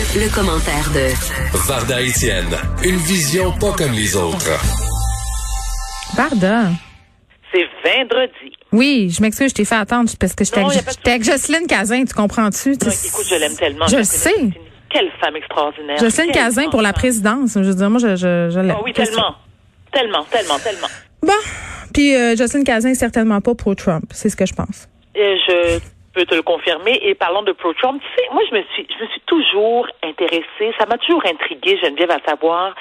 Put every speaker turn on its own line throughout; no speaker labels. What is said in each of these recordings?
Le, le commentaire de
Varda Étienne, une vision pas comme les autres.
Pardon.
C'est vendredi.
Oui, je m'excuse, je t'ai fait attendre parce que j'étais avec, avec Jocelyne Cazin, tu comprends-tu?
Écoute, je l'aime tellement.
Je sais.
Quelle femme extraordinaire.
Jocelyne
Quelle
Cazin pour la présidence. Je veux dire, moi, je, je, je l'aime.
Ah oui, tellement. Tellement, tellement, tellement.
Bon. Puis euh, Jocelyne Cazin, certainement pas pro-Trump. C'est ce que je pense.
Euh, je peux te le confirmer. Et parlons de pro-Trump. Tu sais, moi, je me suis, je me suis toujours intéressée. Ça m'a toujours intriguée, Geneviève, à savoir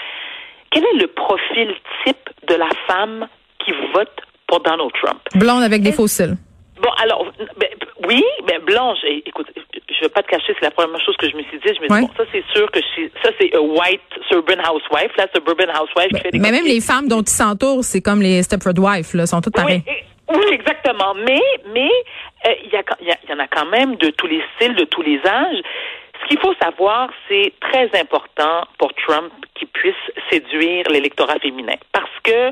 quel est le profil type de la femme qui vote pour Donald Trump?
Blonde avec des fossiles.
Bon, alors, ben, oui, ben, Blanche, écoute, je vais pas te cacher, c'est la première chose que je me suis dit. Je me dis,
Ouais.
bon, ça, c'est sûr que je suis, ça, c'est a white suburban housewife, la suburban housewife qui fait des
Mais même les femmes dont ils s'entourent, c'est comme les Stepford Wives, là, sont toutes pareilles.
Et- oui, exactement. Mais, mais, euh, il y, il y, il y en a quand même de tous les styles, de tous les âges. Ce qu'il faut savoir, c'est très important pour Trump qu'il puisse séduire l'électorat féminin. Parce que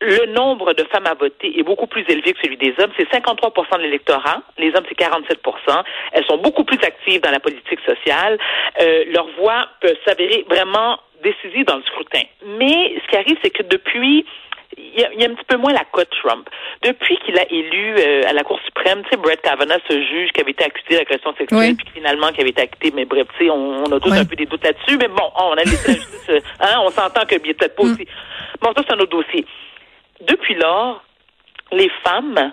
le nombre de femmes à voter est beaucoup plus élevé que celui des hommes. C'est 53% de l'électorat. Les hommes, c'est 47% Elles sont beaucoup plus actives dans la politique sociale. Euh, leur voix peut s'avérer vraiment décisive dans le scrutin. Mais ce qui arrive, c'est que depuis il y, a, il y a un petit peu moins la cote Trump. Depuis qu'il a élu euh, à la Cour suprême, tu sais, Brett Kavanaugh, ce juge qui avait été accusé d'agression sexuelle,
Oui.
puis finalement qui avait été acquitté, mais bref, tu sais, on, on a tous
Oui.
un peu des doutes là-dessus, mais bon, on a laissé la justice, euh, hein, on s'entend que bien peut-être pas aussi. Bon, ça, c'est un autre dossier. Depuis lors, les femmes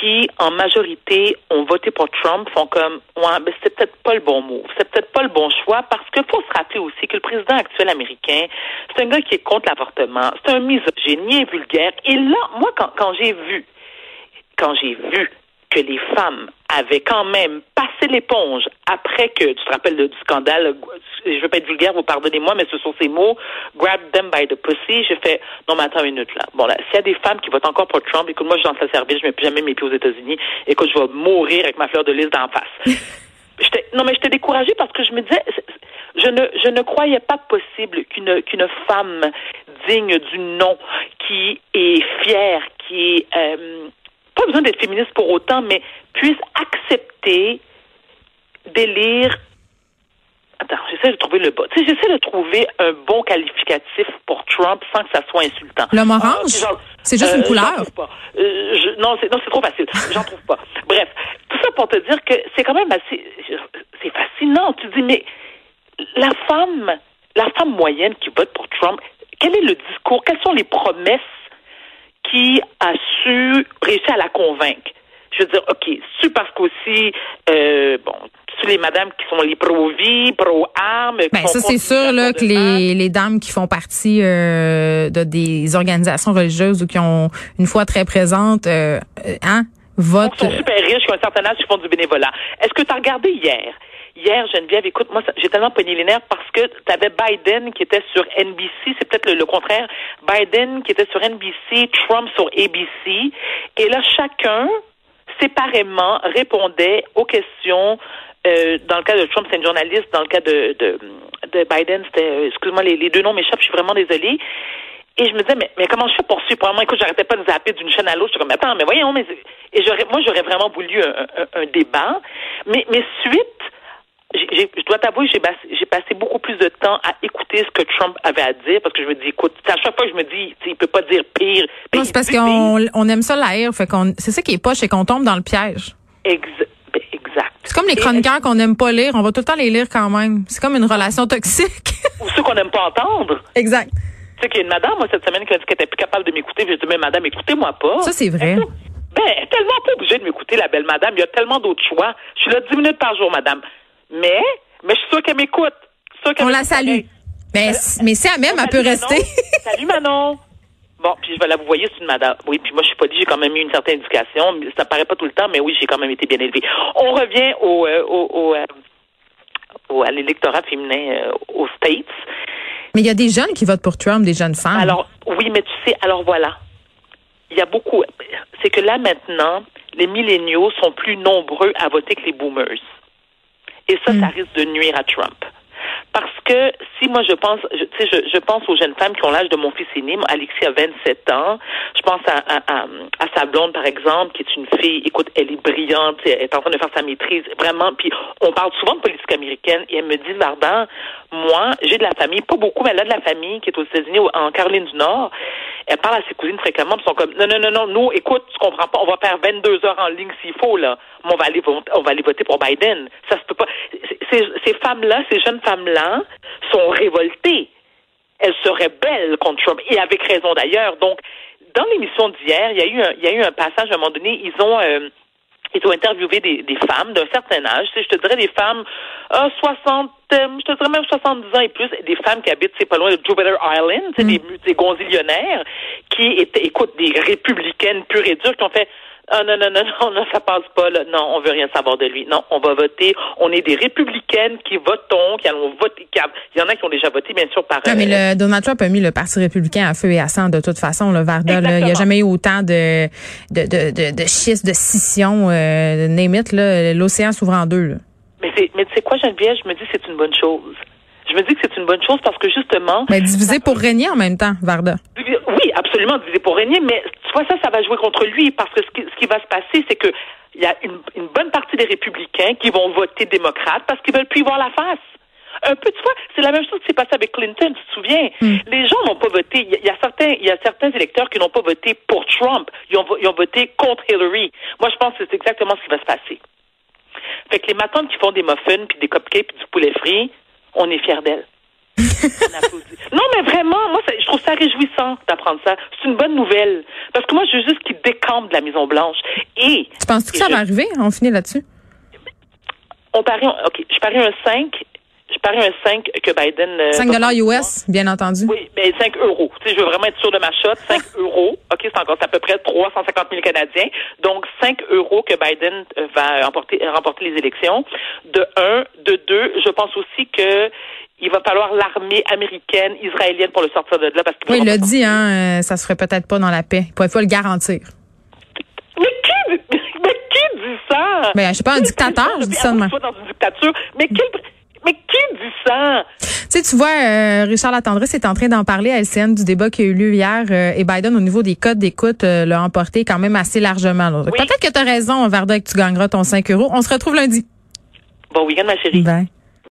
qui, en majorité, ont voté pour Trump font comme, ouais, ben, c'était peut-être pas le bon move. C'est peut-être pas le bon choix parce qu'il faut se rappeler aussi que le président actuel américain, c'est un gars qui est contre l'avortement. C'est un misogyne, il vulgaire. Et là, moi, quand, quand j'ai vu, quand j'ai vu que les femmes avaient quand même passé l'éponge après que, tu te rappelles du scandale, je veux pas être vulgaire, vous pardonnez-moi, mais ce sont ces mots, grab them by the pussy, j'ai fait, non, mais attends une minute, là. Bon, là, s'il y a des femmes qui votent encore pour Trump, écoute, moi, je suis dans sa service, je mets plus jamais mes pieds aux États-Unis, écoute, je vais mourir avec ma fleur de lys d'en face. Non, mais j'étais découragée parce que je me disais, je ne, je ne croyais pas possible qu'une, qu'une femme digne du nom, qui est fière, qui est, euh, pas besoin d'être féministe pour autant, mais puisse accepter d'élire. Attends, j'essaie de trouver le bon. Tu sais, j'essaie de trouver un bon qualificatif pour Trump sans que ça soit insultant.
L'homme
Ah,
orange?
c'est
juste une
euh,
couleur?
pas. Euh, je- non, c'est non, c'est trop facile. J'en trouve pas. Bref, tout ça pour te dire que c'est quand même assez. C'est fascinant. Tu dis, mais la femme, la femme moyenne qui vote pour Trump, quel est le discours? Quelles sont les promesses qui a su réussir à la convaincre. Je veux dire, OK, c'est parce qu'aussi, euh, bon, c'est les madames qui sont les pro-vie, pro-armes.
Ben, ça, c'est sûr là, que les, les dames qui font partie euh, de des organisations religieuses ou qui ont une foi très présente, euh, euh, hein, votent.
sont super riches, qui ont un certain âge, qui font du bénévolat. Est-ce que tu as regardé hier? Hier, Geneviève, écoute, moi, j'ai tellement pogné les nerfs parce que tu avais Biden qui était sur NBC, c'est peut-être le, contraire. Biden qui était sur NBC, Trump sur ABC. Et là, chacun, séparément, répondait aux questions. Euh, dans le cas de Trump, c'est une journaliste. Dans le cas de, de, de Biden, c'était, euh, excuse-moi, les, deux noms m'échappent, je suis vraiment désolée. Et je me disais, mais, mais comment je fais pour? Premièrement, écoute, j'arrêtais pas de zapper d'une chaîne à l'autre. J'étais comme, attends, mais voyons, mais, et j'aurais, moi, j'aurais vraiment voulu un, un- un débat. Mais, mais suite, je dois t'avouer, j'ai, passé beaucoup plus de temps à écouter ce que Trump avait à dire parce que je me dis, écoute, à chaque fois que je me dis, il peut pas dire pire.
Non, c'est parce qu'on on aime ça la haire, fait qu'on c'est ça qui est poche, c'est qu'on tombe dans le piège.
Ben, exact.
C'est comme les chroniqueurs qu'on n'aime pas lire, on va tout le temps les lire quand même. C'est comme une relation toxique.
Ou ceux qu'on n'aime pas entendre.
exact.
Tu sais qu'il y a une madame, moi, cette semaine, qui a dit qu'elle était plus capable de m'écouter. J'ai dit, mais madame, écoutez-moi pas.
Ça, c'est vrai.
Ben, elle est tellement pas obligée de m'écouter, la belle madame. Il y a tellement d'autres choix. Je suis là 10 minutes par jour, madame. Mais, mais je suis sûre qu'elle m'écoute.
On la salue. Mais, mais si elle même, elle peut rester.
Salut, Manon. Bon, puis je vais la vous voyez, c'est une madame. Oui, puis moi, je suis pas dit, j'ai quand même eu une certaine éducation. Ça paraît pas tout le temps, mais oui, j'ai quand même été bien élevée. On revient au, euh, au, au, euh, au- à l'électorat féminin euh, aux States.
Mais il y a des jeunes qui votent pour Trump, des jeunes femmes.
Alors, oui, mais tu sais, alors voilà. Il y a beaucoup. C'est que là, maintenant, les milléniaux sont plus nombreux à voter que les boomers. Et ça, ça risque de nuire à Trump. Parce que si moi je pense, je, tu sais, je, je pense aux jeunes femmes qui ont l'âge de mon fils aîné, Alexis a 27 ans. Je pense à, à, à, à sa blonde, par exemple, qui est une fille, écoute, elle est brillante, elle est en train de faire sa maîtrise, vraiment. Puis on parle souvent de politique américaine et elle me dit, Vardan, moi, j'ai de la famille, pas beaucoup, mais elle a de la famille qui est aux États-Unis, en Caroline du Nord. Elle parle à ses cousines fréquemment, ils sont comme, non, non, non, non, nous, écoute, tu comprends pas, on va faire 22 heures en ligne s'il faut, là. Mais on va aller, on va aller voter pour Biden. Ça se peut pas. Ces, ces femmes-là, ces jeunes femmes-là, sont révoltées. Elles seraient belles contre Trump, et avec raison d'ailleurs. Donc, dans l'émission d'hier, il y a eu un, il y a eu un passage à un moment donné, ils ont, euh, ils ont interviewé des, des femmes d'un certain âge, tu sais, je te dirais des femmes euh, 60, euh, je te dirais même 70 ans et plus, des femmes qui habitent, c'est pas loin de Jupiter Island, c'est des, des gonzillionnaires qui étaient, écoute, des républicaines pures et dures qui ont fait ah non, non, non, non, non, ça passe pas, là. Non, on veut rien savoir de lui. Non, on va voter. On est des républicaines qui votons, qui allons voter. qui a- Il y en a qui ont déjà voté, bien sûr, par.
Ah, mais
euh,
le, Donald Trump a mis le Parti républicain à feu et à sang de toute façon, le Varda. là. Il n'y a jamais eu autant de, de, de, de, de schistes, de scissions, euh, name it, là. L'océan s'ouvre en deux, là.
Mais c'est, mais tu sais quoi, Geneviève, je me dis que c'est une bonne chose. Je me dis que c'est une bonne chose parce que justement.
Mais divisé pour régner en même temps, Varda.
Oui, absolument, divisé pour régner, mais tu vois, ça, ça va jouer contre lui parce que ce qui, ce qui va se passer, c'est que il y a une, une bonne partie des républicains qui vont voter démocrate parce qu'ils veulent plus y voir la face. Un peu, tu vois, c'est la même chose qui s'est passé avec Clinton, tu te souviens? Les gens n'ont pas voté. Il y, a- il y a certains, il y a certains électeurs qui n'ont pas voté pour Trump. Ils ont, vo- ils ont voté contre Hillary. Moi, je pense que c'est exactement ce qui va se passer. Fait que les matantes qui font des muffins, puis des cupcakes, puis du poulet frit, on est fiers applaudit. non, mais vraiment, moi, je trouve ça réjouissant d'apprendre ça. C'est une bonne nouvelle. Parce que moi, je veux juste qu'ils décampent de la Maison-Blanche. Et.
Tu penses que ça
je-
va arriver? On finit là-dessus.
On parie, OK, je parie un 5. Parie un 5 que Biden. euh,
5
va-
US, bien entendu.
Oui, mais 5 euros. Tu sais, je veux vraiment être sûr de ma shot. 5 euros. OK, c'est encore à peu près 350 000 Canadiens. Donc, 5 euros que Biden euh, va emporter, remporter les élections. De un. De deux, je pense aussi que il va falloir l'armée américaine, israélienne pour le sortir de là. Parce
Oui, il l'a
pas
dit, hein, euh, ça se ferait peut-être pas dans la paix. Il faut le garantir.
Mais qui, mais qui dit ça?
Ben, je sais pas, un dictateur, je dis ça de
dans une dictature. Mais, quel- mais qui dit ça?
Tu sais, tu vois, euh, Richard Latendresse est en train d'en parler à LCN du débat qui a eu lieu hier euh, et Biden, au niveau des codes d'écoute, euh, l'a emporté quand même assez largement.
Oui.
Peut-être que tu as raison, Varda, que tu gagneras ton 5 euros. On se retrouve lundi.
Bon week-end, ma chérie.
Bye.